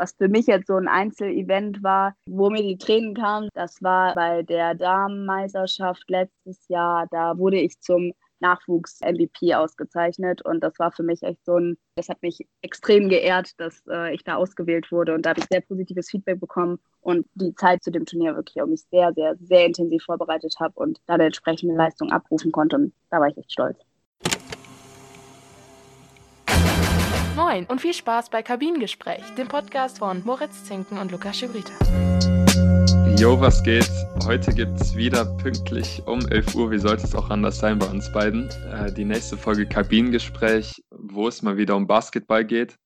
Was für mich jetzt so ein Einzelevent war, wo mir die Tränen kamen, das war bei der Damenmeisterschaft letztes Jahr. Da wurde ich zum Nachwuchs-MVP ausgezeichnet und das war für mich echt so ein, das hat mich extrem geehrt, dass äh, ich da ausgewählt wurde und da habe ich sehr positives Feedback bekommen und die Zeit zu dem Turnier wirklich auch mich sehr, sehr, sehr intensiv vorbereitet habe und da eine entsprechende Leistung abrufen konnte und da war ich echt stolz. Moin und viel Spaß bei Kabinengespräch, dem Podcast von Moritz Zinken und Lukas Schibrita. Jo, was geht? Heute gibt es wieder pünktlich um 11 Uhr, wie sollte es auch anders sein bei uns beiden, äh, die nächste Folge Kabinengespräch, wo es mal wieder um Basketball geht.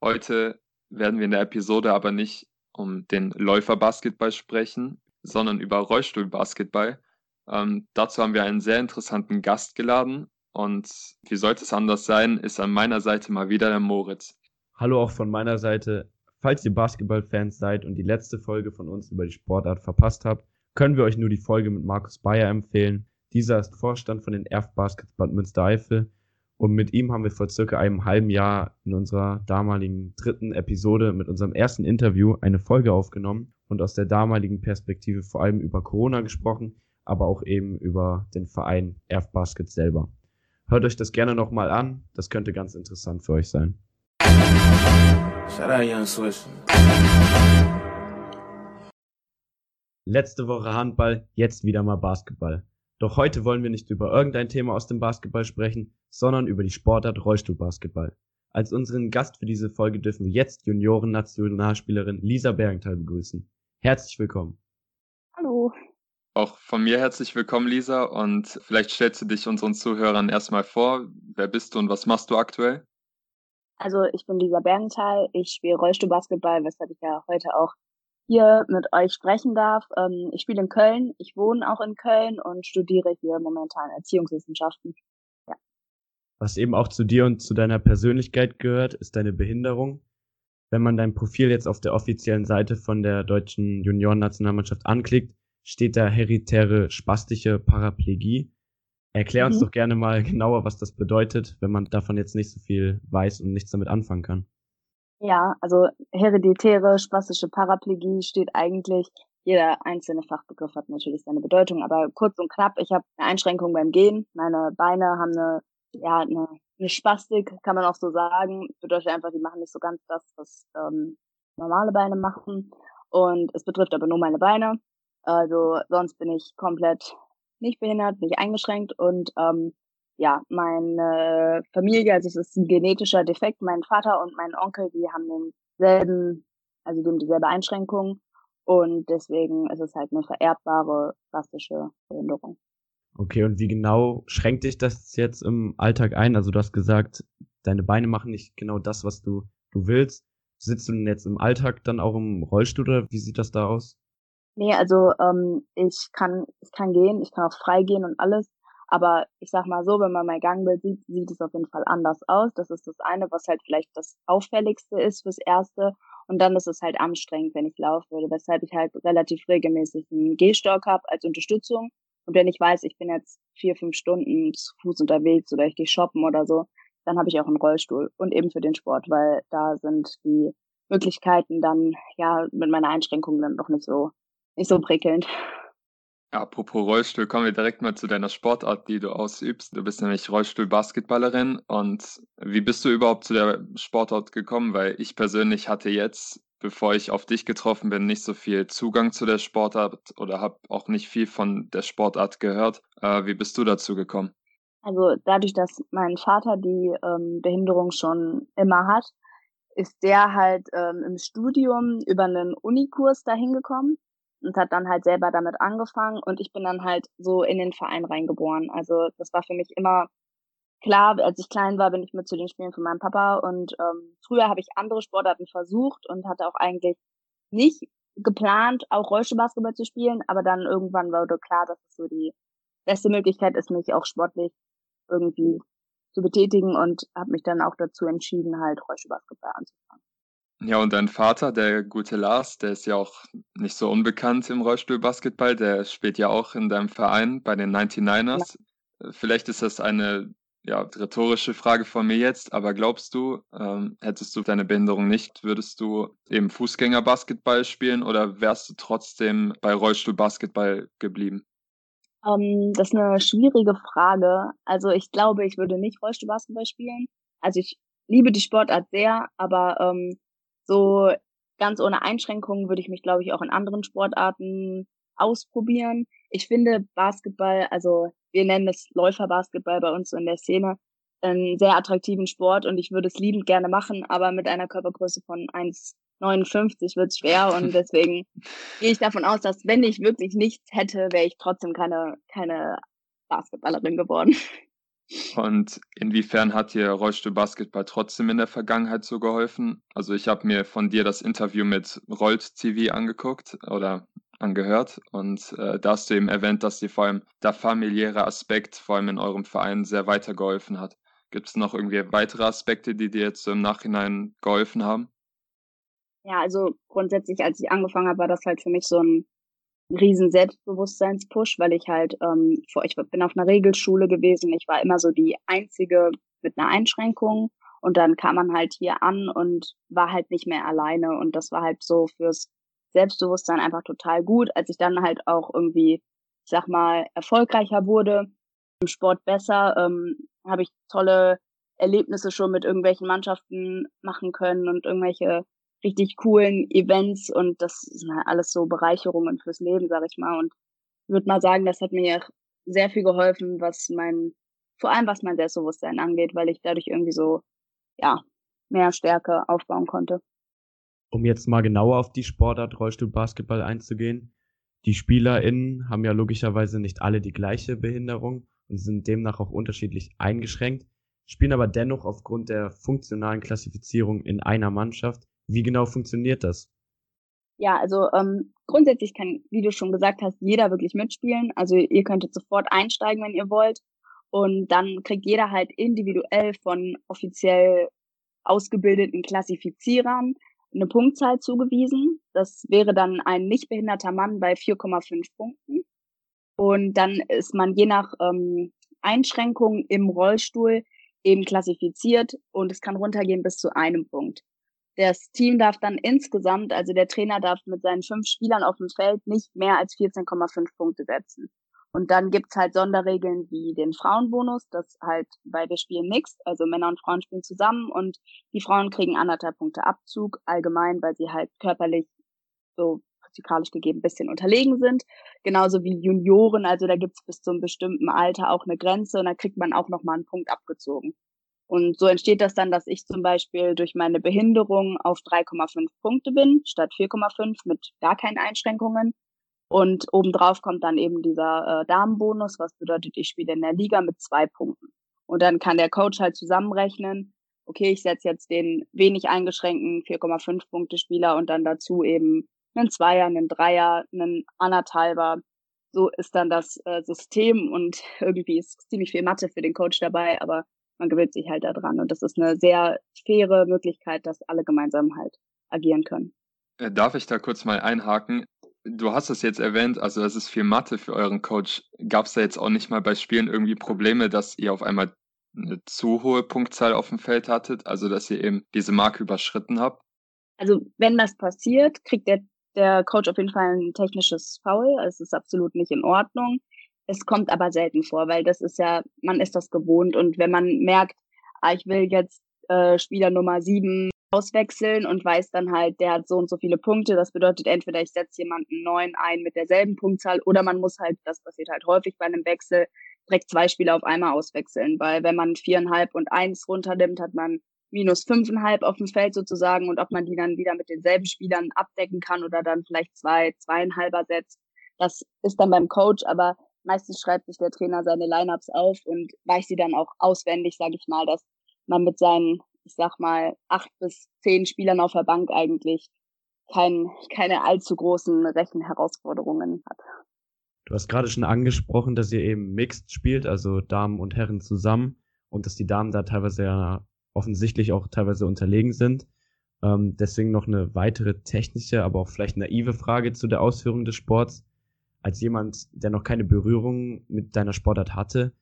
Heute werden wir in der Episode aber nicht um den Läuferbasketball sprechen, sondern über Rollstuhlbasketball. Ähm, dazu haben wir einen sehr interessanten Gast geladen, und wie sollte es anders sein, ist an meiner Seite mal wieder der Moritz. Hallo auch von meiner Seite. Falls ihr Basketballfans seid und die letzte Folge von uns über die Sportart verpasst habt, können wir euch nur die Folge mit Markus Bayer empfehlen. Dieser ist Vorstand von den Erf Baskets Bad Münstereifel und mit ihm haben wir vor circa einem halben Jahr in unserer damaligen dritten Episode mit unserem ersten Interview eine Folge aufgenommen und aus der damaligen Perspektive vor allem über Corona gesprochen, aber auch eben über den Verein Erf Baskets selber. Hört euch das gerne nochmal an. Das könnte ganz interessant für euch sein. Letzte Woche Handball, jetzt wieder mal Basketball. Doch heute wollen wir nicht über irgendein Thema aus dem Basketball sprechen, sondern über die Sportart Rollstuhlbasketball. Als unseren Gast für diese Folge dürfen wir jetzt Junioren-Nationalspielerin Lisa Bergenthal begrüßen. Herzlich willkommen. Auch von mir herzlich willkommen, Lisa. Und vielleicht stellst du dich unseren Zuhörern erstmal vor. Wer bist du und was machst du aktuell? Also ich bin Lisa Bernthal. Ich spiele Rollstuhlbasketball, weshalb ich ja heute auch hier mit euch sprechen darf. Ähm, ich spiele in Köln. Ich wohne auch in Köln und studiere hier momentan Erziehungswissenschaften. Ja. Was eben auch zu dir und zu deiner Persönlichkeit gehört, ist deine Behinderung. Wenn man dein Profil jetzt auf der offiziellen Seite von der deutschen Juniorennationalmannschaft anklickt, steht da heritäre spastische Paraplegie. Erklär uns mhm. doch gerne mal genauer, was das bedeutet, wenn man davon jetzt nicht so viel weiß und nichts damit anfangen kann. Ja, also hereditäre spastische Paraplegie steht eigentlich, jeder einzelne Fachbegriff hat natürlich seine Bedeutung, aber kurz und knapp, ich habe eine Einschränkung beim Gehen. Meine Beine haben eine, ja, eine, eine Spastik, kann man auch so sagen. Bedeutet einfach, die machen nicht so ganz das, was ähm, normale Beine machen. Und es betrifft aber nur meine Beine. Also sonst bin ich komplett nicht behindert, nicht eingeschränkt und ähm, ja, meine Familie, also es ist ein genetischer Defekt, mein Vater und mein Onkel, die haben denselben, also die haben dieselbe Einschränkung und deswegen ist es halt eine vererbbare plastische Behinderung. Okay, und wie genau schränkt dich das jetzt im Alltag ein? Also du hast gesagt, deine Beine machen nicht genau das, was du, du willst. Sitzt du denn jetzt im Alltag dann auch im Rollstuhl oder wie sieht das da aus? Nee, also ähm, ich kann ich kann gehen, ich kann auch frei gehen und alles. Aber ich sag mal so, wenn man mein Gangbild sieht, sieht es auf jeden Fall anders aus. Das ist das eine, was halt vielleicht das auffälligste ist fürs Erste. Und dann ist es halt anstrengend, wenn ich laufe, weshalb ich halt relativ regelmäßig einen Gehstock habe als Unterstützung. Und wenn ich weiß, ich bin jetzt vier, fünf Stunden zu Fuß unterwegs oder ich gehe shoppen oder so, dann habe ich auch einen Rollstuhl. Und eben für den Sport, weil da sind die Möglichkeiten dann ja mit meiner Einschränkung dann doch nicht so nicht so prickelnd. Ja, apropos Rollstuhl, kommen wir direkt mal zu deiner Sportart, die du ausübst. Du bist nämlich Rollstuhl-Basketballerin. Und wie bist du überhaupt zu der Sportart gekommen? Weil ich persönlich hatte jetzt, bevor ich auf dich getroffen bin, nicht so viel Zugang zu der Sportart oder habe auch nicht viel von der Sportart gehört. Äh, wie bist du dazu gekommen? Also dadurch, dass mein Vater die ähm, Behinderung schon immer hat, ist der halt ähm, im Studium über einen Unikurs dahin gekommen und hat dann halt selber damit angefangen und ich bin dann halt so in den Verein reingeboren. Also das war für mich immer klar, als ich klein war, bin ich mit zu den Spielen von meinem Papa und ähm, früher habe ich andere Sportarten versucht und hatte auch eigentlich nicht geplant, auch Rollstuhlbasketball zu spielen, aber dann irgendwann wurde klar, dass es so die beste Möglichkeit ist, mich auch sportlich irgendwie zu betätigen und habe mich dann auch dazu entschieden, halt Rollstuhlbasketball anzufangen. Ja, und dein Vater, der gute Lars, der ist ja auch nicht so unbekannt im Rollstuhlbasketball. Der spielt ja auch in deinem Verein bei den 99ers. Ja. Vielleicht ist das eine ja, rhetorische Frage von mir jetzt, aber glaubst du, ähm, hättest du deine Behinderung nicht, würdest du eben Fußgängerbasketball spielen oder wärst du trotzdem bei Rollstuhlbasketball geblieben? Ähm, das ist eine schwierige Frage. Also ich glaube, ich würde nicht Rollstuhlbasketball spielen. Also ich liebe die Sportart sehr, aber ähm, so ganz ohne Einschränkungen würde ich mich, glaube ich, auch in anderen Sportarten ausprobieren. Ich finde Basketball, also wir nennen es Läuferbasketball bei uns so in der Szene, einen sehr attraktiven Sport und ich würde es liebend gerne machen, aber mit einer Körpergröße von 1,59 wird es schwer und deswegen gehe ich davon aus, dass wenn ich wirklich nichts hätte, wäre ich trotzdem keine, keine Basketballerin geworden. Und inwiefern hat dir Rollstuhl-Basketball trotzdem in der Vergangenheit so geholfen? Also ich habe mir von dir das Interview mit Rollt TV angeguckt oder angehört und äh, da hast du eben erwähnt, dass dir vor allem der familiäre Aspekt vor allem in eurem Verein sehr weitergeholfen hat. Gibt es noch irgendwie weitere Aspekte, die dir jetzt im Nachhinein geholfen haben? Ja, also grundsätzlich, als ich angefangen habe, war das halt für mich so ein riesen Selbstbewusstseinspush, weil ich halt, ähm, ich bin auf einer Regelschule gewesen, ich war immer so die einzige mit einer Einschränkung. Und dann kam man halt hier an und war halt nicht mehr alleine. Und das war halt so fürs Selbstbewusstsein einfach total gut. Als ich dann halt auch irgendwie, ich sag mal, erfolgreicher wurde, im Sport besser, ähm, habe ich tolle Erlebnisse schon mit irgendwelchen Mannschaften machen können und irgendwelche richtig coolen Events und das sind halt alles so Bereicherungen fürs Leben, sag ich mal. Und ich würde mal sagen, das hat mir sehr viel geholfen, was mein, vor allem was mein Selbstbewusstsein angeht, weil ich dadurch irgendwie so, ja, mehr Stärke aufbauen konnte. Um jetzt mal genauer auf die Sportart Rollstuhlbasketball einzugehen. Die SpielerInnen haben ja logischerweise nicht alle die gleiche Behinderung und sind demnach auch unterschiedlich eingeschränkt, spielen aber dennoch aufgrund der funktionalen Klassifizierung in einer Mannschaft wie genau funktioniert das? Ja, also ähm, grundsätzlich kann, wie du schon gesagt hast, jeder wirklich mitspielen. Also ihr könntet sofort einsteigen, wenn ihr wollt. Und dann kriegt jeder halt individuell von offiziell ausgebildeten Klassifizierern eine Punktzahl zugewiesen. Das wäre dann ein nicht behinderter Mann bei 4,5 Punkten. Und dann ist man je nach ähm, Einschränkung im Rollstuhl eben klassifiziert und es kann runtergehen bis zu einem Punkt. Das Team darf dann insgesamt, also der Trainer darf mit seinen fünf Spielern auf dem Feld nicht mehr als 14,5 Punkte setzen. Und dann gibt's halt Sonderregeln wie den Frauenbonus, das halt, weil wir spielen mixed, also Männer und Frauen spielen zusammen und die Frauen kriegen anderthalb Punkte Abzug, allgemein, weil sie halt körperlich so physikalisch gegeben bisschen unterlegen sind. Genauso wie Junioren, also da gibt's bis zum bestimmten Alter auch eine Grenze und da kriegt man auch nochmal einen Punkt abgezogen. Und so entsteht das dann, dass ich zum Beispiel durch meine Behinderung auf 3,5 Punkte bin, statt 4,5 mit gar keinen Einschränkungen. Und obendrauf kommt dann eben dieser äh, Damenbonus, was bedeutet, ich spiele in der Liga mit zwei Punkten. Und dann kann der Coach halt zusammenrechnen, okay, ich setze jetzt den wenig eingeschränkten 4,5 Punkte Spieler und dann dazu eben einen Zweier, einen Dreier, einen Anderthalber. So ist dann das äh, System und irgendwie ist ziemlich viel Mathe für den Coach dabei, aber man gewöhnt sich halt daran. Und das ist eine sehr faire Möglichkeit, dass alle gemeinsam halt agieren können. Äh, darf ich da kurz mal einhaken? Du hast es jetzt erwähnt, also das ist viel Mathe für euren Coach. Gab es da jetzt auch nicht mal bei Spielen irgendwie Probleme, dass ihr auf einmal eine zu hohe Punktzahl auf dem Feld hattet, also dass ihr eben diese Marke überschritten habt? Also wenn das passiert, kriegt der, der Coach auf jeden Fall ein technisches Foul. Es ist absolut nicht in Ordnung. Es kommt aber selten vor, weil das ist ja, man ist das gewohnt. Und wenn man merkt, ah, ich will jetzt äh, Spieler Nummer sieben auswechseln und weiß dann halt, der hat so und so viele Punkte. Das bedeutet entweder ich setze jemanden neun ein mit derselben Punktzahl oder man muss halt, das passiert halt häufig bei einem Wechsel, direkt zwei Spieler auf einmal auswechseln, weil wenn man viereinhalb und eins runternimmt, hat man minus fünfeinhalb auf dem Feld sozusagen. Und ob man die dann wieder mit denselben Spielern abdecken kann oder dann vielleicht zwei, zweieinhalber setzt, das ist dann beim Coach, aber meistens schreibt sich der Trainer seine Lineups auf und weiß sie dann auch auswendig, sage ich mal, dass man mit seinen, ich sag mal, acht bis zehn Spielern auf der Bank eigentlich kein, keine allzu großen Rechenherausforderungen hat. Du hast gerade schon angesprochen, dass ihr eben mixed spielt, also Damen und Herren zusammen und dass die Damen da teilweise ja offensichtlich auch teilweise unterlegen sind. Ähm, deswegen noch eine weitere technische, aber auch vielleicht naive Frage zu der Ausführung des Sports als jemand, der noch keine Berührung mit deiner Sportart hatte,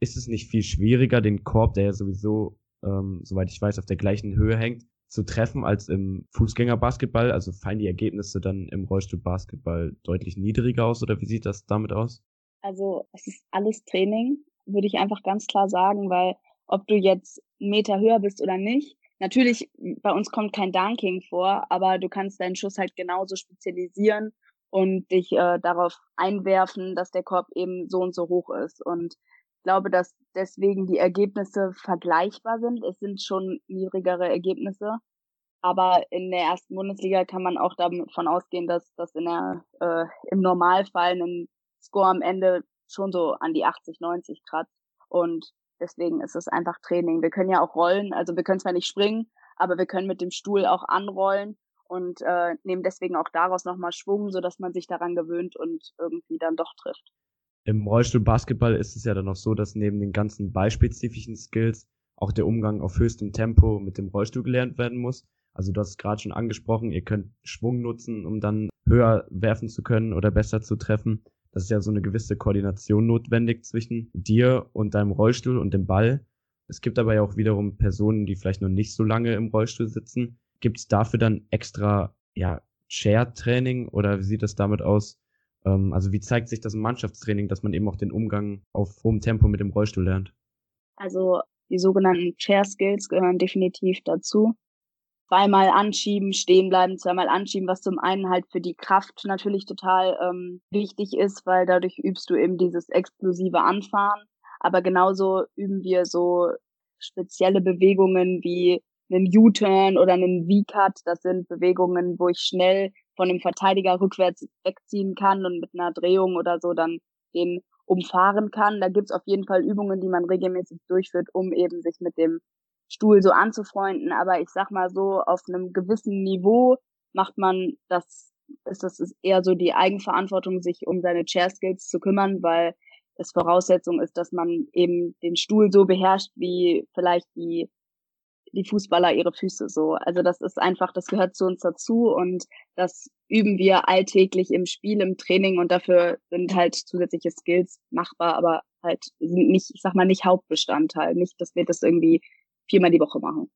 ist es nicht viel schwieriger, den Korb, der ja sowieso, ähm, soweit ich weiß, auf der gleichen Höhe hängt, zu treffen als im Fußgängerbasketball? Also fallen die Ergebnisse dann im Rollstuhlbasketball deutlich niedriger aus oder wie sieht das damit aus? Also es ist alles Training, würde ich einfach ganz klar sagen, weil ob du jetzt einen Meter höher bist oder nicht, natürlich, bei uns kommt kein Dunking vor, aber du kannst deinen Schuss halt genauso spezialisieren und dich äh, darauf einwerfen, dass der Korb eben so und so hoch ist. Und ich glaube, dass deswegen die Ergebnisse vergleichbar sind. Es sind schon niedrigere Ergebnisse. Aber in der ersten Bundesliga kann man auch davon ausgehen, dass das in der äh, im Normalfall ein Score am Ende schon so an die 80, 90 kratzt. Und deswegen ist es einfach Training. Wir können ja auch rollen, also wir können zwar nicht springen, aber wir können mit dem Stuhl auch anrollen und äh, nehmen deswegen auch daraus nochmal Schwung, sodass man sich daran gewöhnt und irgendwie dann doch trifft. Im Rollstuhl Basketball ist es ja dann noch so, dass neben den ganzen beispielspezifischen Skills auch der Umgang auf höchstem Tempo mit dem Rollstuhl gelernt werden muss. Also du hast es gerade schon angesprochen, ihr könnt Schwung nutzen, um dann höher werfen zu können oder besser zu treffen. Das ist ja so eine gewisse Koordination notwendig zwischen dir und deinem Rollstuhl und dem Ball. Es gibt aber ja auch wiederum Personen, die vielleicht noch nicht so lange im Rollstuhl sitzen, Gibt es dafür dann extra ja, Share-Training oder wie sieht das damit aus? Ähm, also wie zeigt sich das im Mannschaftstraining, dass man eben auch den Umgang auf hohem Tempo mit dem Rollstuhl lernt? Also die sogenannten Share-Skills gehören definitiv dazu. Zweimal anschieben, stehen bleiben, zweimal anschieben, was zum einen halt für die Kraft natürlich total ähm, wichtig ist, weil dadurch übst du eben dieses explosive Anfahren. Aber genauso üben wir so spezielle Bewegungen wie einen U-Turn oder einen V-Cut. Das sind Bewegungen, wo ich schnell von dem Verteidiger rückwärts wegziehen kann und mit einer Drehung oder so dann den umfahren kann. Da gibt's auf jeden Fall Übungen, die man regelmäßig durchführt, um eben sich mit dem Stuhl so anzufreunden. Aber ich sag mal so, auf einem gewissen Niveau macht man das, ist das ist eher so die Eigenverantwortung, sich um seine Chair Skills zu kümmern, weil es Voraussetzung ist, dass man eben den Stuhl so beherrscht, wie vielleicht die die Fußballer ihre Füße so. Also das ist einfach, das gehört zu uns dazu und das üben wir alltäglich im Spiel, im Training und dafür sind halt zusätzliche Skills machbar, aber halt sind nicht, ich sag mal, nicht Hauptbestandteil. Nicht, dass wir das irgendwie viermal die Woche machen.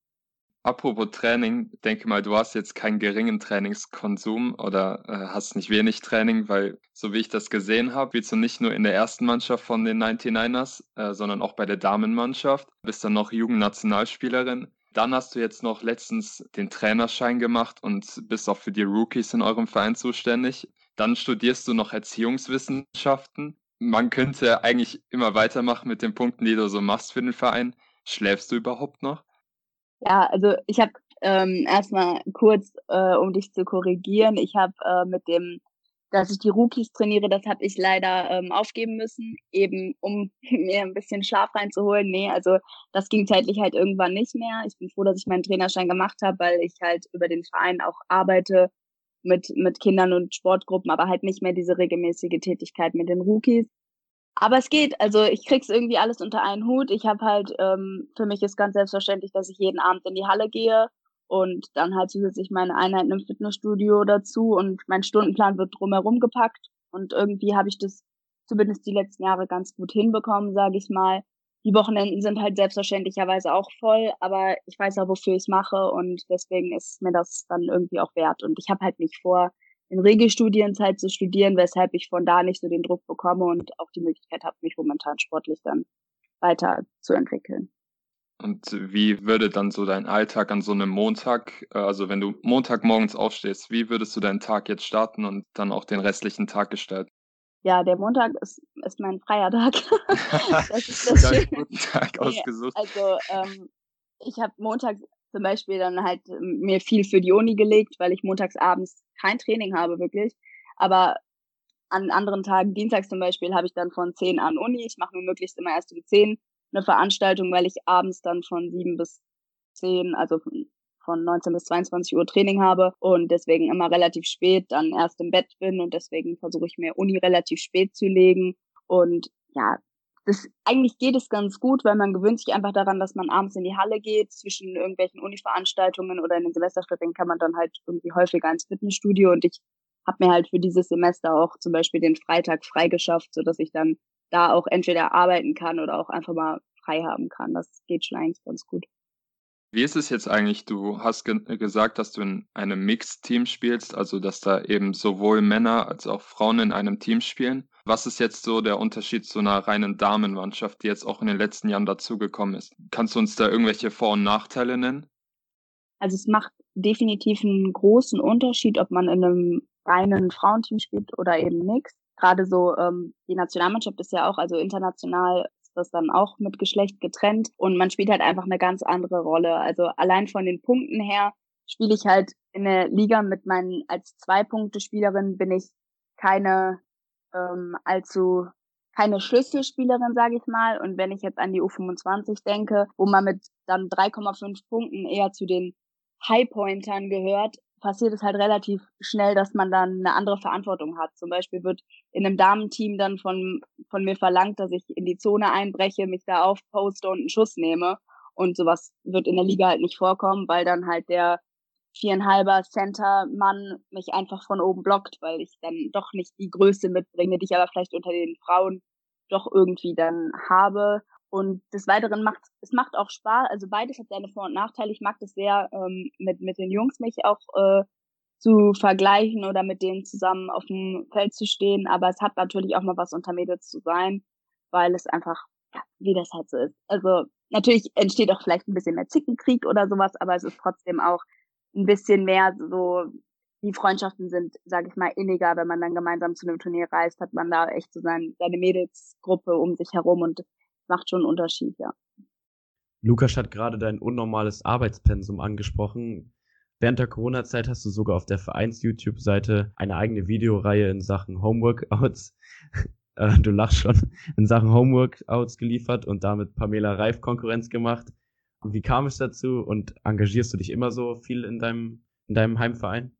Apropos Training, denke mal, du hast jetzt keinen geringen Trainingskonsum oder äh, hast nicht wenig Training, weil so wie ich das gesehen habe, spielst du nicht nur in der ersten Mannschaft von den 99ers, äh, sondern auch bei der Damenmannschaft, bist dann noch Jugendnationalspielerin. Dann hast du jetzt noch letztens den Trainerschein gemacht und bist auch für die Rookies in eurem Verein zuständig. Dann studierst du noch Erziehungswissenschaften. Man könnte eigentlich immer weitermachen mit den Punkten, die du so machst für den Verein. Schläfst du überhaupt noch? Ja, also ich habe ähm, erstmal kurz, äh, um dich zu korrigieren, ich habe äh, mit dem dass ich die Rookies trainiere, das habe ich leider ähm, aufgeben müssen, eben um mir ein bisschen Schlaf reinzuholen. Nee, also das ging zeitlich halt irgendwann nicht mehr. Ich bin froh, dass ich meinen Trainerschein gemacht habe, weil ich halt über den Verein auch arbeite mit, mit Kindern und Sportgruppen, aber halt nicht mehr diese regelmäßige Tätigkeit mit den Rookies. Aber es geht, also ich krieg's irgendwie alles unter einen Hut. Ich habe halt, ähm, für mich ist ganz selbstverständlich, dass ich jeden Abend in die Halle gehe und dann halt zusätzlich meine Einheiten im Fitnessstudio dazu und mein Stundenplan wird drumherum gepackt und irgendwie habe ich das zumindest die letzten Jahre ganz gut hinbekommen, sage ich mal. Die Wochenenden sind halt selbstverständlicherweise auch voll, aber ich weiß ja, wofür ich es mache und deswegen ist mir das dann irgendwie auch wert. Und ich habe halt nicht vor, in Regelstudienzeit zu studieren, weshalb ich von da nicht so den Druck bekomme und auch die Möglichkeit habe, mich momentan sportlich dann weiterzuentwickeln. Und wie würde dann so dein Alltag an so einem Montag, äh, also wenn du Montagmorgens aufstehst, wie würdest du deinen Tag jetzt starten und dann auch den restlichen Tag gestalten? Ja, der Montag ist, ist mein freier Tag. das ist das Schöne. guten Tag ausgesucht. Also ähm, ich habe Montag zum Beispiel dann halt mir viel für die Uni gelegt, weil ich montags abends kein Training habe wirklich. Aber an anderen Tagen, dienstags zum Beispiel, habe ich dann von 10 an Uni. Ich mache mir möglichst immer erst um 10 eine Veranstaltung, weil ich abends dann von sieben bis zehn, also von 19 bis 22 Uhr Training habe und deswegen immer relativ spät dann erst im Bett bin und deswegen versuche ich mir Uni relativ spät zu legen. Und ja, das eigentlich geht es ganz gut, weil man gewöhnt sich einfach daran, dass man abends in die Halle geht, zwischen irgendwelchen Uni-Veranstaltungen oder in den Semesterferien kann man dann halt irgendwie häufiger ins Fitnessstudio. Und ich habe mir halt für dieses Semester auch zum Beispiel den Freitag freigeschafft, so dass ich dann da auch entweder arbeiten kann oder auch einfach mal frei haben kann. Das geht schon eigentlich ganz gut. Wie ist es jetzt eigentlich? Du hast ge gesagt, dass du in einem Mixed-Team spielst, also dass da eben sowohl Männer als auch Frauen in einem Team spielen. Was ist jetzt so der Unterschied zu einer reinen Damenmannschaft, die jetzt auch in den letzten Jahren dazugekommen ist? Kannst du uns da irgendwelche Vor- und Nachteile nennen? Also es macht definitiv einen großen Unterschied, ob man in einem reinen Frauenteam spielt oder eben Mixed. Gerade so ähm, die Nationalmannschaft ist ja auch, also international das dann auch mit Geschlecht getrennt und man spielt halt einfach eine ganz andere Rolle. Also allein von den Punkten her spiele ich halt in der Liga mit meinen als Zwei-Punkte-Spielerin bin ich keine ähm, allzu keine Schlüsselspielerin, sage ich mal. Und wenn ich jetzt an die U25 denke, wo man mit dann 3,5 Punkten eher zu den Highpointern gehört, passiert es halt relativ schnell, dass man dann eine andere Verantwortung hat. Zum Beispiel wird in einem Damenteam dann von, von mir verlangt, dass ich in die Zone einbreche, mich da aufposte und einen Schuss nehme. Und sowas wird in der Liga halt nicht vorkommen, weil dann halt der viereinhalber Center-Mann mich einfach von oben blockt, weil ich dann doch nicht die Größe mitbringe, die ich aber vielleicht unter den Frauen doch irgendwie dann habe. Und des Weiteren macht es macht auch Spaß. Also beides hat seine Vor- und Nachteile. Ich mag das sehr, ähm, mit, mit den Jungs mich auch äh, zu vergleichen oder mit denen zusammen auf dem Feld zu stehen. Aber es hat natürlich auch mal was unter Mädels zu sein, weil es einfach, ja, wie das halt so ist. Also natürlich entsteht auch vielleicht ein bisschen mehr Zickenkrieg oder sowas, aber es ist trotzdem auch ein bisschen mehr so, die Freundschaften sind, sage ich mal, inniger, wenn man dann gemeinsam zu einem Turnier reist, hat man da echt so sein, seine Mädelsgruppe um sich herum und macht schon einen Unterschied, ja. Lukas hat gerade dein unnormales Arbeitspensum angesprochen. Während der Corona-Zeit hast du sogar auf der Vereins-YouTube-Seite eine eigene Videoreihe in Sachen Homeworkouts, äh, du lachst schon, in Sachen Homeworkouts geliefert und damit Pamela Reif Konkurrenz gemacht. Wie kam es dazu und engagierst du dich immer so viel in deinem, in deinem Heimverein?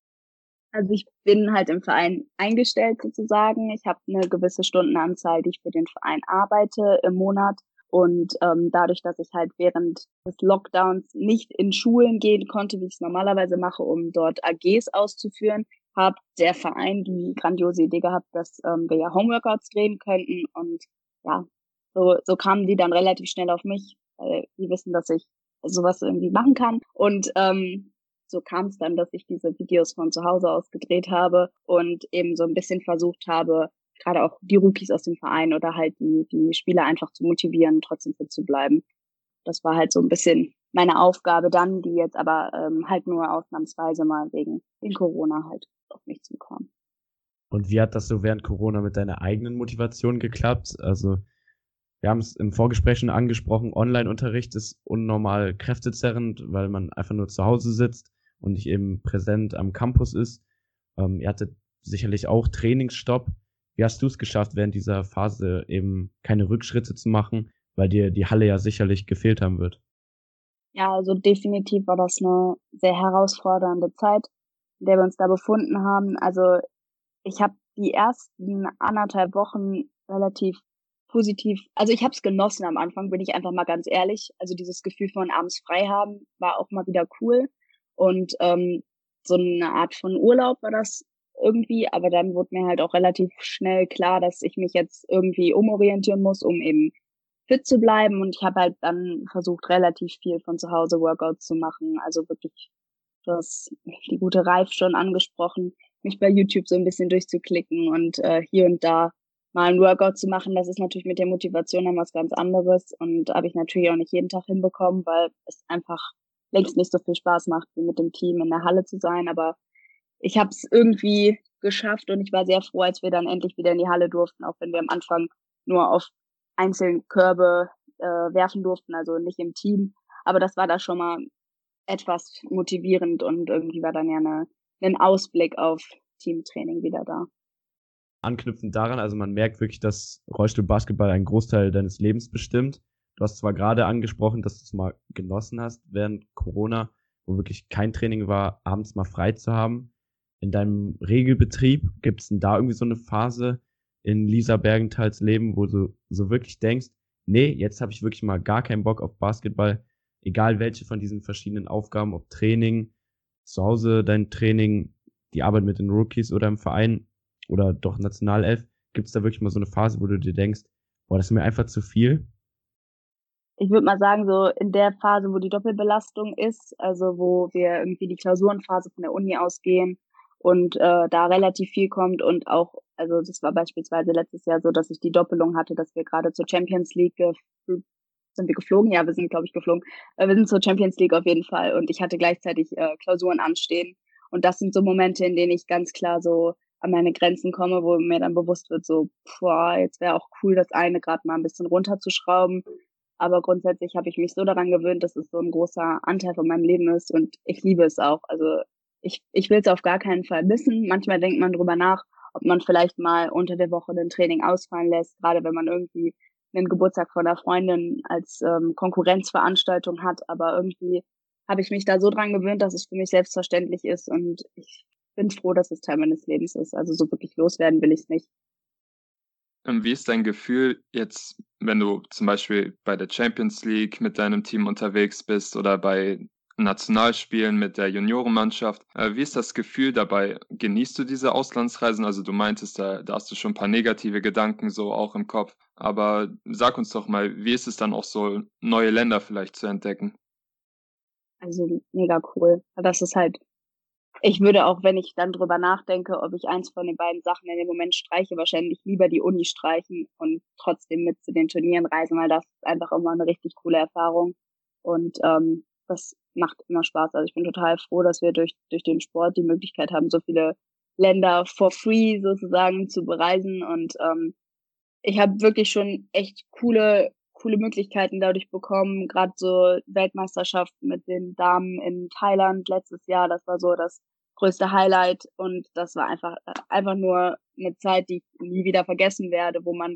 Also ich bin halt im Verein eingestellt sozusagen. Ich habe eine gewisse Stundenanzahl, die ich für den Verein arbeite im Monat. Und ähm, dadurch, dass ich halt während des Lockdowns nicht in Schulen gehen konnte, wie ich es normalerweise mache, um dort AGs auszuführen, hat der Verein die grandiose Idee gehabt, dass ähm, wir ja Homeworkouts drehen könnten. Und ja, so, so kamen die dann relativ schnell auf mich, weil die wissen, dass ich sowas irgendwie machen kann. Und ähm, so kam es dann, dass ich diese Videos von zu Hause aus gedreht habe und eben so ein bisschen versucht habe, gerade auch die Rookies aus dem Verein oder halt die, die Spieler einfach zu motivieren, trotzdem fit zu bleiben. Das war halt so ein bisschen meine Aufgabe dann, die jetzt aber ähm, halt nur ausnahmsweise mal wegen, wegen Corona halt auf mich zukommen. Und wie hat das so während Corona mit deiner eigenen Motivation geklappt? Also, wir haben es im Vorgespräch schon angesprochen, Online-Unterricht ist unnormal kräftezerrend, weil man einfach nur zu Hause sitzt und nicht eben präsent am Campus ist. Ähm, ihr hattet sicherlich auch Trainingsstopp. Wie hast du es geschafft, während dieser Phase eben keine Rückschritte zu machen, weil dir die Halle ja sicherlich gefehlt haben wird? Ja, also definitiv war das eine sehr herausfordernde Zeit, in der wir uns da befunden haben. Also ich habe die ersten anderthalb Wochen relativ positiv, also ich habe es genossen am Anfang, bin ich einfach mal ganz ehrlich. Also dieses Gefühl von abends frei haben war auch mal wieder cool. Und ähm, so eine Art von Urlaub war das irgendwie, aber dann wurde mir halt auch relativ schnell klar, dass ich mich jetzt irgendwie umorientieren muss, um eben fit zu bleiben. Und ich habe halt dann versucht, relativ viel von zu Hause Workouts zu machen. Also wirklich, das die gute Reif schon angesprochen, mich bei YouTube so ein bisschen durchzuklicken und äh, hier und da mal ein Workout zu machen. Das ist natürlich mit der Motivation dann was ganz anderes und habe ich natürlich auch nicht jeden Tag hinbekommen, weil es einfach längst nicht so viel Spaß macht, wie mit dem Team in der Halle zu sein. Aber ich habe es irgendwie geschafft und ich war sehr froh, als wir dann endlich wieder in die Halle durften, auch wenn wir am Anfang nur auf einzelnen Körbe äh, werfen durften, also nicht im Team. Aber das war da schon mal etwas motivierend und irgendwie war dann ja eine, ein Ausblick auf Teamtraining wieder da. Anknüpfend daran, also man merkt wirklich, dass Rollstuhl-Basketball einen Großteil deines Lebens bestimmt. Du hast zwar gerade angesprochen, dass du es mal genossen hast während Corona, wo wirklich kein Training war, abends mal frei zu haben. In deinem Regelbetrieb gibt es denn da irgendwie so eine Phase in Lisa Bergenthals Leben, wo du so wirklich denkst, nee, jetzt habe ich wirklich mal gar keinen Bock auf Basketball, egal welche von diesen verschiedenen Aufgaben, ob Training, zu Hause dein Training, die Arbeit mit den Rookies oder im Verein oder doch Nationalelf, gibt es da wirklich mal so eine Phase, wo du dir denkst, boah, das ist mir einfach zu viel? Ich würde mal sagen, so in der Phase, wo die Doppelbelastung ist, also wo wir irgendwie die Klausurenphase von der Uni ausgehen und äh, da relativ viel kommt und auch, also das war beispielsweise letztes Jahr so, dass ich die Doppelung hatte, dass wir gerade zur Champions League sind wir geflogen? Ja, wir sind, glaube ich, geflogen. Äh, wir sind zur Champions League auf jeden Fall und ich hatte gleichzeitig äh, Klausuren anstehen. Und das sind so Momente, in denen ich ganz klar so an meine Grenzen komme, wo mir dann bewusst wird, so, boah, jetzt wäre auch cool, das eine gerade mal ein bisschen runterzuschrauben. Aber grundsätzlich habe ich mich so daran gewöhnt, dass es so ein großer Anteil von meinem Leben ist und ich liebe es auch. Also ich, ich will es auf gar keinen Fall missen. Manchmal denkt man drüber nach, ob man vielleicht mal unter der Woche den Training ausfallen lässt, gerade wenn man irgendwie einen Geburtstag von einer Freundin als ähm, Konkurrenzveranstaltung hat. Aber irgendwie habe ich mich da so dran gewöhnt, dass es für mich selbstverständlich ist und ich bin froh, dass es Teil meines Lebens ist. Also so wirklich loswerden will ich es nicht. Wie ist dein Gefühl jetzt, wenn du zum Beispiel bei der Champions League mit deinem Team unterwegs bist oder bei Nationalspielen mit der Juniorenmannschaft? Äh, wie ist das Gefühl dabei? Genießt du diese Auslandsreisen? Also du meintest, da, da hast du schon ein paar negative Gedanken so auch im Kopf. Aber sag uns doch mal, wie ist es dann auch so, neue Länder vielleicht zu entdecken? Also mega cool. Das ist halt, ich würde auch, wenn ich dann drüber nachdenke, ob ich eins von den beiden Sachen in dem Moment streiche, wahrscheinlich lieber die Uni streichen und trotzdem mit zu den Turnieren reisen, weil das ist einfach immer eine richtig coole Erfahrung. Und ähm, das macht immer Spaß. Also ich bin total froh, dass wir durch, durch den Sport die Möglichkeit haben, so viele Länder for free sozusagen zu bereisen. Und ähm, ich habe wirklich schon echt coole coole Möglichkeiten dadurch bekommen. Gerade so Weltmeisterschaft mit den Damen in Thailand letztes Jahr, das war so das größte Highlight und das war einfach einfach nur eine Zeit, die ich nie wieder vergessen werde, wo man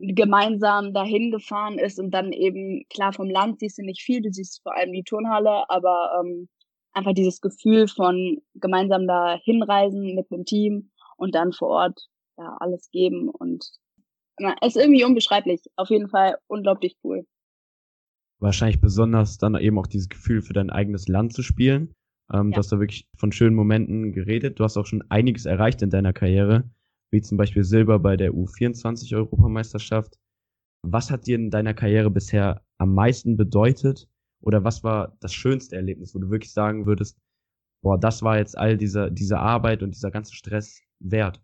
gemeinsam dahin gefahren ist und dann eben klar vom Land siehst du nicht viel, du siehst vor allem die Turnhalle, aber ähm, einfach dieses Gefühl von gemeinsam da hinreisen mit dem Team und dann vor Ort ja alles geben und ist irgendwie unbeschreiblich. Auf jeden Fall unglaublich cool. Wahrscheinlich besonders dann eben auch dieses Gefühl für dein eigenes Land zu spielen. Ähm, ja. Du hast da wirklich von schönen Momenten geredet. Du hast auch schon einiges erreicht in deiner Karriere, wie zum Beispiel Silber bei der U24 Europameisterschaft. Was hat dir in deiner Karriere bisher am meisten bedeutet? Oder was war das schönste Erlebnis, wo du wirklich sagen würdest, boah, das war jetzt all diese, diese Arbeit und dieser ganze Stress wert?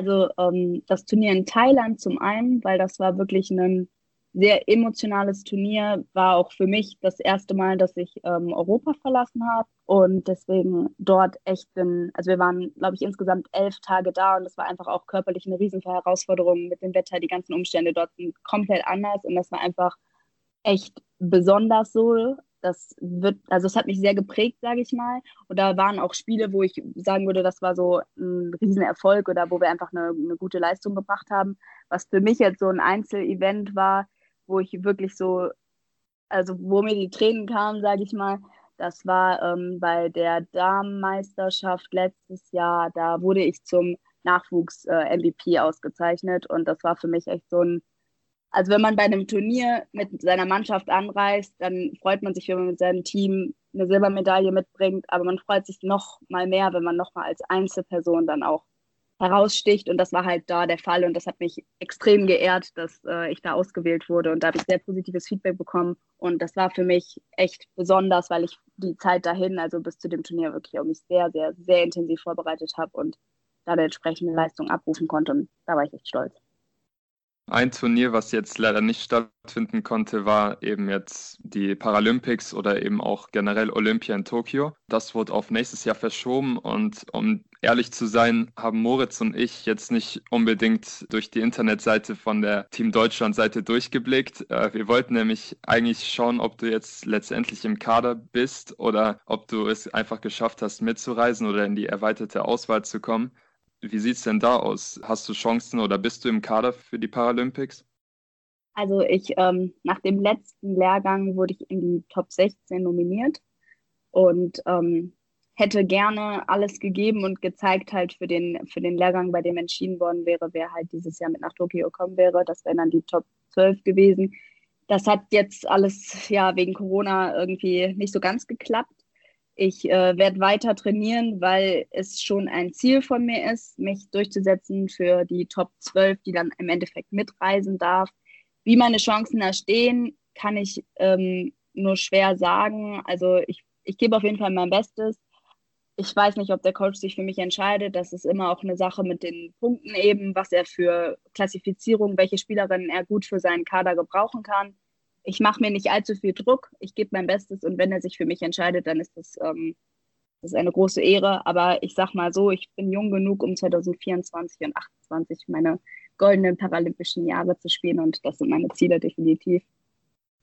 Also ähm, das Turnier in Thailand zum einen, weil das war wirklich ein sehr emotionales Turnier, war auch für mich das erste Mal, dass ich ähm, Europa verlassen habe und deswegen dort echt bin, also wir waren, glaube ich, insgesamt elf Tage da und das war einfach auch körperlich eine riesen Herausforderung mit dem Wetter, die ganzen Umstände dort sind komplett anders und das war einfach echt besonders so das wird, also es hat mich sehr geprägt, sage ich mal. Und da waren auch Spiele, wo ich sagen würde, das war so ein Riesenerfolg oder wo wir einfach eine, eine gute Leistung gebracht haben. Was für mich jetzt so ein Einzelevent war, wo ich wirklich so, also wo mir die Tränen kamen, sage ich mal, das war ähm, bei der Damenmeisterschaft letztes Jahr. Da wurde ich zum Nachwuchs-MVP äh, ausgezeichnet und das war für mich echt so ein also wenn man bei einem Turnier mit seiner Mannschaft anreist, dann freut man sich, wenn man mit seinem Team eine Silbermedaille mitbringt, aber man freut sich noch mal mehr, wenn man noch mal als Einzelperson dann auch heraussticht. Und das war halt da der Fall. Und das hat mich extrem geehrt, dass äh, ich da ausgewählt wurde. Und da habe ich sehr positives Feedback bekommen. Und das war für mich echt besonders, weil ich die Zeit dahin, also bis zu dem Turnier wirklich auch mich sehr, sehr, sehr intensiv vorbereitet habe und da eine entsprechende Leistung abrufen konnte. Und da war ich echt stolz. Ein Turnier, was jetzt leider nicht stattfinden konnte, war eben jetzt die Paralympics oder eben auch generell Olympia in Tokio. Das wurde auf nächstes Jahr verschoben und um ehrlich zu sein, haben Moritz und ich jetzt nicht unbedingt durch die Internetseite von der Team Deutschland Seite durchgeblickt. Äh, wir wollten nämlich eigentlich schauen, ob du jetzt letztendlich im Kader bist oder ob du es einfach geschafft hast, mitzureisen oder in die erweiterte Auswahl zu kommen. Wie sieht es denn da aus? Hast du Chancen oder bist du im Kader für die Paralympics? Also ich, ähm, nach dem letzten Lehrgang wurde ich in die Top 16 nominiert und ähm, hätte gerne alles gegeben und gezeigt halt für den, für den Lehrgang, bei dem entschieden worden wäre, wer halt dieses Jahr mit nach Tokio gekommen wäre. Das wären dann die Top 12 gewesen. Das hat jetzt alles ja wegen Corona irgendwie nicht so ganz geklappt Ich äh, werde weiter trainieren, weil es schon ein Ziel von mir ist, mich durchzusetzen für die Top 12, die dann im Endeffekt mitreisen darf. Wie meine Chancen da stehen, kann ich ähm, nur schwer sagen. Also ich, ich gebe auf jeden Fall mein Bestes. Ich weiß nicht, ob der Coach sich für mich entscheidet. Das ist immer auch eine Sache mit den Punkten eben, was er für Klassifizierung, welche Spielerinnen er gut für seinen Kader gebrauchen kann. Ich mache mir nicht allzu viel Druck. Ich gebe mein Bestes und wenn er sich für mich entscheidet, dann ist das, ähm, das ist eine große Ehre. Aber ich sag mal so, ich bin jung genug, um 2024 und 2028 meine goldenen paralympischen Jahre zu spielen und das sind meine Ziele definitiv.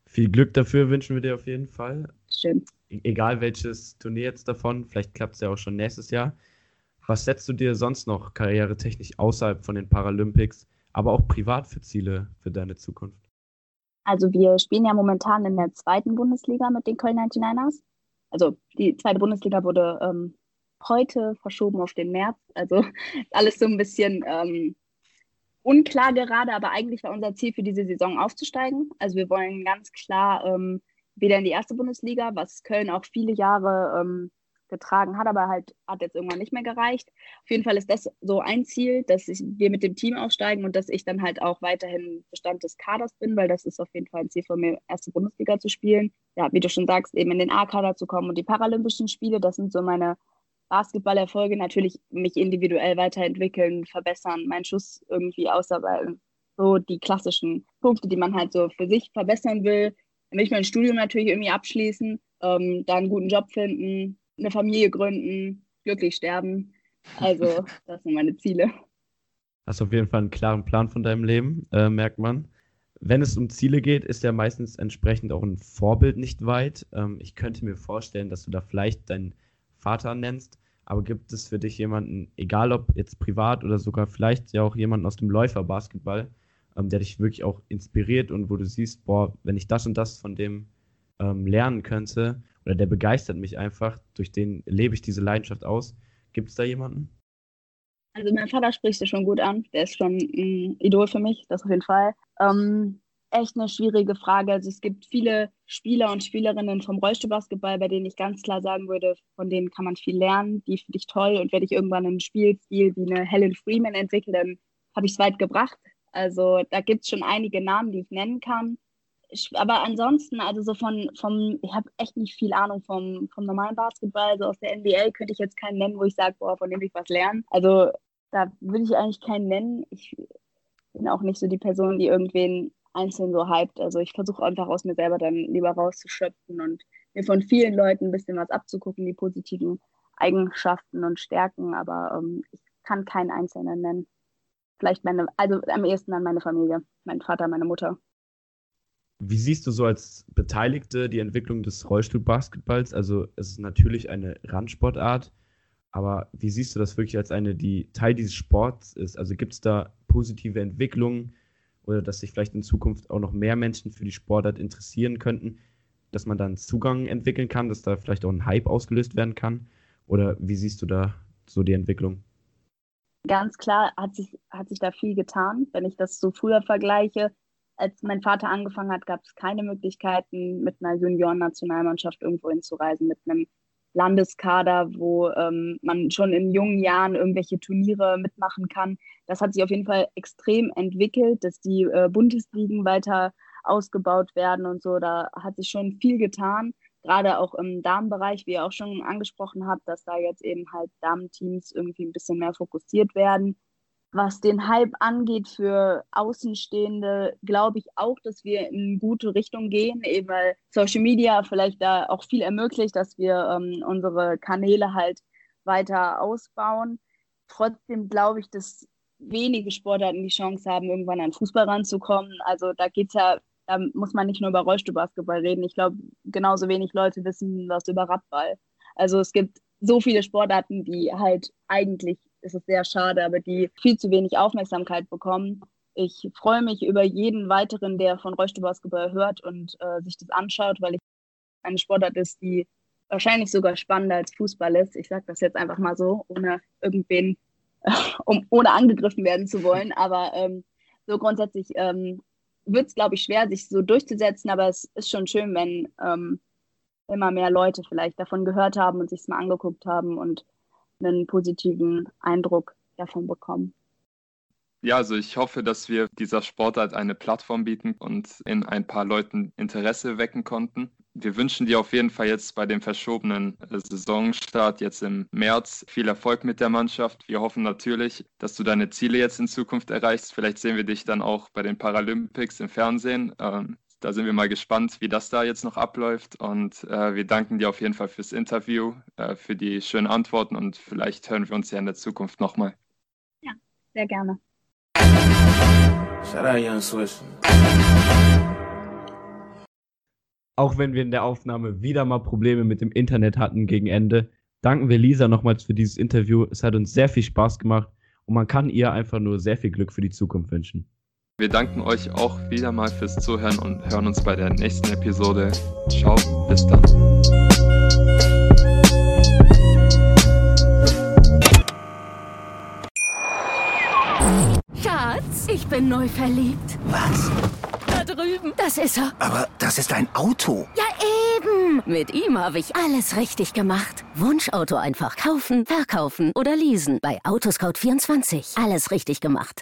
Viel Glück dafür wünschen wir dir auf jeden Fall. Schön. E-, egal welches Turnier jetzt davon, vielleicht klappt es ja auch schon nächstes Jahr. Was setzt du dir sonst noch karrieretechnisch außerhalb von den Paralympics, aber auch privat für Ziele für deine Zukunft? Also wir spielen ja momentan in der zweiten Bundesliga mit den Köln 99ers. Also die zweite Bundesliga wurde ähm, heute verschoben auf den März. Also alles so ein bisschen ähm, unklar gerade, aber eigentlich war unser Ziel für diese Saison aufzusteigen. Also wir wollen ganz klar ähm, wieder in die erste Bundesliga, was Köln auch viele Jahre ähm, getragen hat, aber halt hat jetzt irgendwann nicht mehr gereicht. Auf jeden Fall ist das so ein Ziel, dass ich, wir mit dem Team aufsteigen und dass ich dann halt auch weiterhin Bestand des Kaders bin, weil das ist auf jeden Fall ein Ziel von mir, erste Bundesliga zu spielen. Ja, wie du schon sagst, eben in den A-Kader zu kommen und die Paralympischen Spiele, das sind so meine Basketballerfolge natürlich mich individuell weiterentwickeln, verbessern, meinen Schuss irgendwie ausarbeiten. So die klassischen Punkte, die man halt so für sich verbessern will. Dann will ich mein Studium natürlich irgendwie abschließen, ähm, dann einen guten Job finden, eine Familie gründen, glücklich sterben. Also, das sind meine Ziele. Hast auf jeden Fall einen klaren Plan von deinem Leben, äh, merkt man. Wenn es um Ziele geht, ist ja meistens entsprechend auch ein Vorbild nicht weit. Ähm, ich könnte mir vorstellen, dass du da vielleicht dein Vater nennst. Aber gibt es für dich jemanden, egal ob jetzt privat oder sogar vielleicht ja auch jemanden aus dem Läuferbasketball, ähm, der dich wirklich auch inspiriert und wo du siehst, boah, wenn ich das und das von dem ähm, lernen könnte oder der begeistert mich einfach, durch den lebe ich diese Leidenschaft aus. Gibt es da jemanden? Also mein Vater spricht es schon gut an. Der ist schon ein Idol für mich, das auf jeden Fall. Ähm, echt eine schwierige Frage. Also es gibt viele Spieler und Spielerinnen vom Rollstuhlbasketball, bei denen ich ganz klar sagen würde, von denen kann man viel lernen. Die finde ich toll und werde ich irgendwann einen Spielstil wie eine Helen Freeman entwickeln, dann habe ich es weit gebracht. Also da gibt es schon einige Namen, die ich nennen kann. Aber ansonsten, also so von, vom, ich habe echt nicht viel Ahnung vom, vom normalen Basketball. Also aus der NBA könnte ich jetzt keinen nennen, wo ich sage, boah, von dem will ich was lernen. Also da würde ich eigentlich keinen nennen. Ich bin auch nicht so die Person, die irgendwen einzeln so hyped. Also ich versuche einfach aus mir selber dann lieber rauszuschöpfen und mir von vielen Leuten ein bisschen was abzugucken, die positiven Eigenschaften und Stärken, aber ähm, ich kann keinen Einzelnen nennen. Vielleicht meine, also am ehesten an meine Familie, mein Vater, meine Mutter. Wie siehst du so als Beteiligte die Entwicklung des Rollstuhlbasketballs? Also es ist natürlich eine Randsportart, aber wie siehst du das wirklich als eine, die Teil dieses Sports ist? Also gibt es da positive Entwicklungen? oder dass sich vielleicht in Zukunft auch noch mehr Menschen für die Sportart interessieren könnten, dass man dann Zugang entwickeln kann, dass da vielleicht auch ein Hype ausgelöst werden kann? Oder wie siehst du da so die Entwicklung? Ganz klar hat sich, hat sich da viel getan. Wenn ich das so früher vergleiche, als mein Vater angefangen hat, gab es keine Möglichkeiten, mit einer Junioren-Nationalmannschaft irgendwo hinzureisen, mit einem Landeskader, wo ähm, man schon in jungen Jahren irgendwelche Turniere mitmachen kann. Das hat sich auf jeden Fall extrem entwickelt, dass die äh, Bundesligen weiter ausgebaut werden und so. Da hat sich schon viel getan, gerade auch im Damenbereich, wie ihr auch schon angesprochen habt, dass da jetzt eben halt Damenteams irgendwie ein bisschen mehr fokussiert werden was den Hype angeht für Außenstehende, glaube ich auch, dass wir in gute Richtung gehen, eben weil Social Media vielleicht da auch viel ermöglicht, dass wir ähm, unsere Kanäle halt weiter ausbauen. Trotzdem glaube ich, dass wenige Sportarten die Chance haben, irgendwann an Fußball ranzukommen. Also da geht's ja, da muss man nicht nur über Rollstuhlbasketball reden. Ich glaube, genauso wenig Leute wissen was über Radball. Also es gibt so viele Sportarten, die halt eigentlich ist es sehr schade, aber die viel zu wenig Aufmerksamkeit bekommen. Ich freue mich über jeden weiteren, der von Rollstuhlbasketball hört und äh, sich das anschaut, weil ich eine Sportart ist, die wahrscheinlich sogar spannender als Fußball ist. Ich sage das jetzt einfach mal so, ohne irgendwen, um, ohne angegriffen werden zu wollen. Aber ähm, so grundsätzlich ähm, wird es, glaube ich, schwer, sich so durchzusetzen, aber es ist schon schön, wenn ähm, immer mehr Leute vielleicht davon gehört haben und sich es mal angeguckt haben und einen positiven Eindruck davon bekommen. Ja, also ich hoffe, dass wir dieser Sportart eine Plattform bieten und in ein paar Leuten Interesse wecken konnten. Wir wünschen dir auf jeden Fall jetzt bei dem verschobenen äh, Saisonstart jetzt im März viel Erfolg mit der Mannschaft. Wir hoffen natürlich, dass du deine Ziele jetzt in Zukunft erreichst. Vielleicht sehen wir dich dann auch bei den Paralympics im Fernsehen. Ähm, da sind wir mal gespannt, wie das da jetzt noch abläuft. Und äh, wir danken dir auf jeden Fall fürs Interview, äh, für die schönen Antworten und vielleicht hören wir uns ja in der Zukunft nochmal. Ja, sehr gerne. Auch wenn wir in der Aufnahme wieder mal Probleme mit dem Internet hatten gegen Ende, danken wir Lisa nochmals für dieses Interview. Es hat uns sehr viel Spaß gemacht und man kann ihr einfach nur sehr viel Glück für die Zukunft wünschen. Wir danken euch auch wieder mal fürs Zuhören und hören uns bei der nächsten Episode. Ciao, bis dann. Schatz, ich bin neu verliebt. Was? Da drüben. Das ist er. Aber das ist ein Auto. Ja, eben. Mit ihm habe ich alles richtig gemacht. Wunschauto einfach kaufen, verkaufen oder leasen. Bei Autoscout24. Alles richtig gemacht.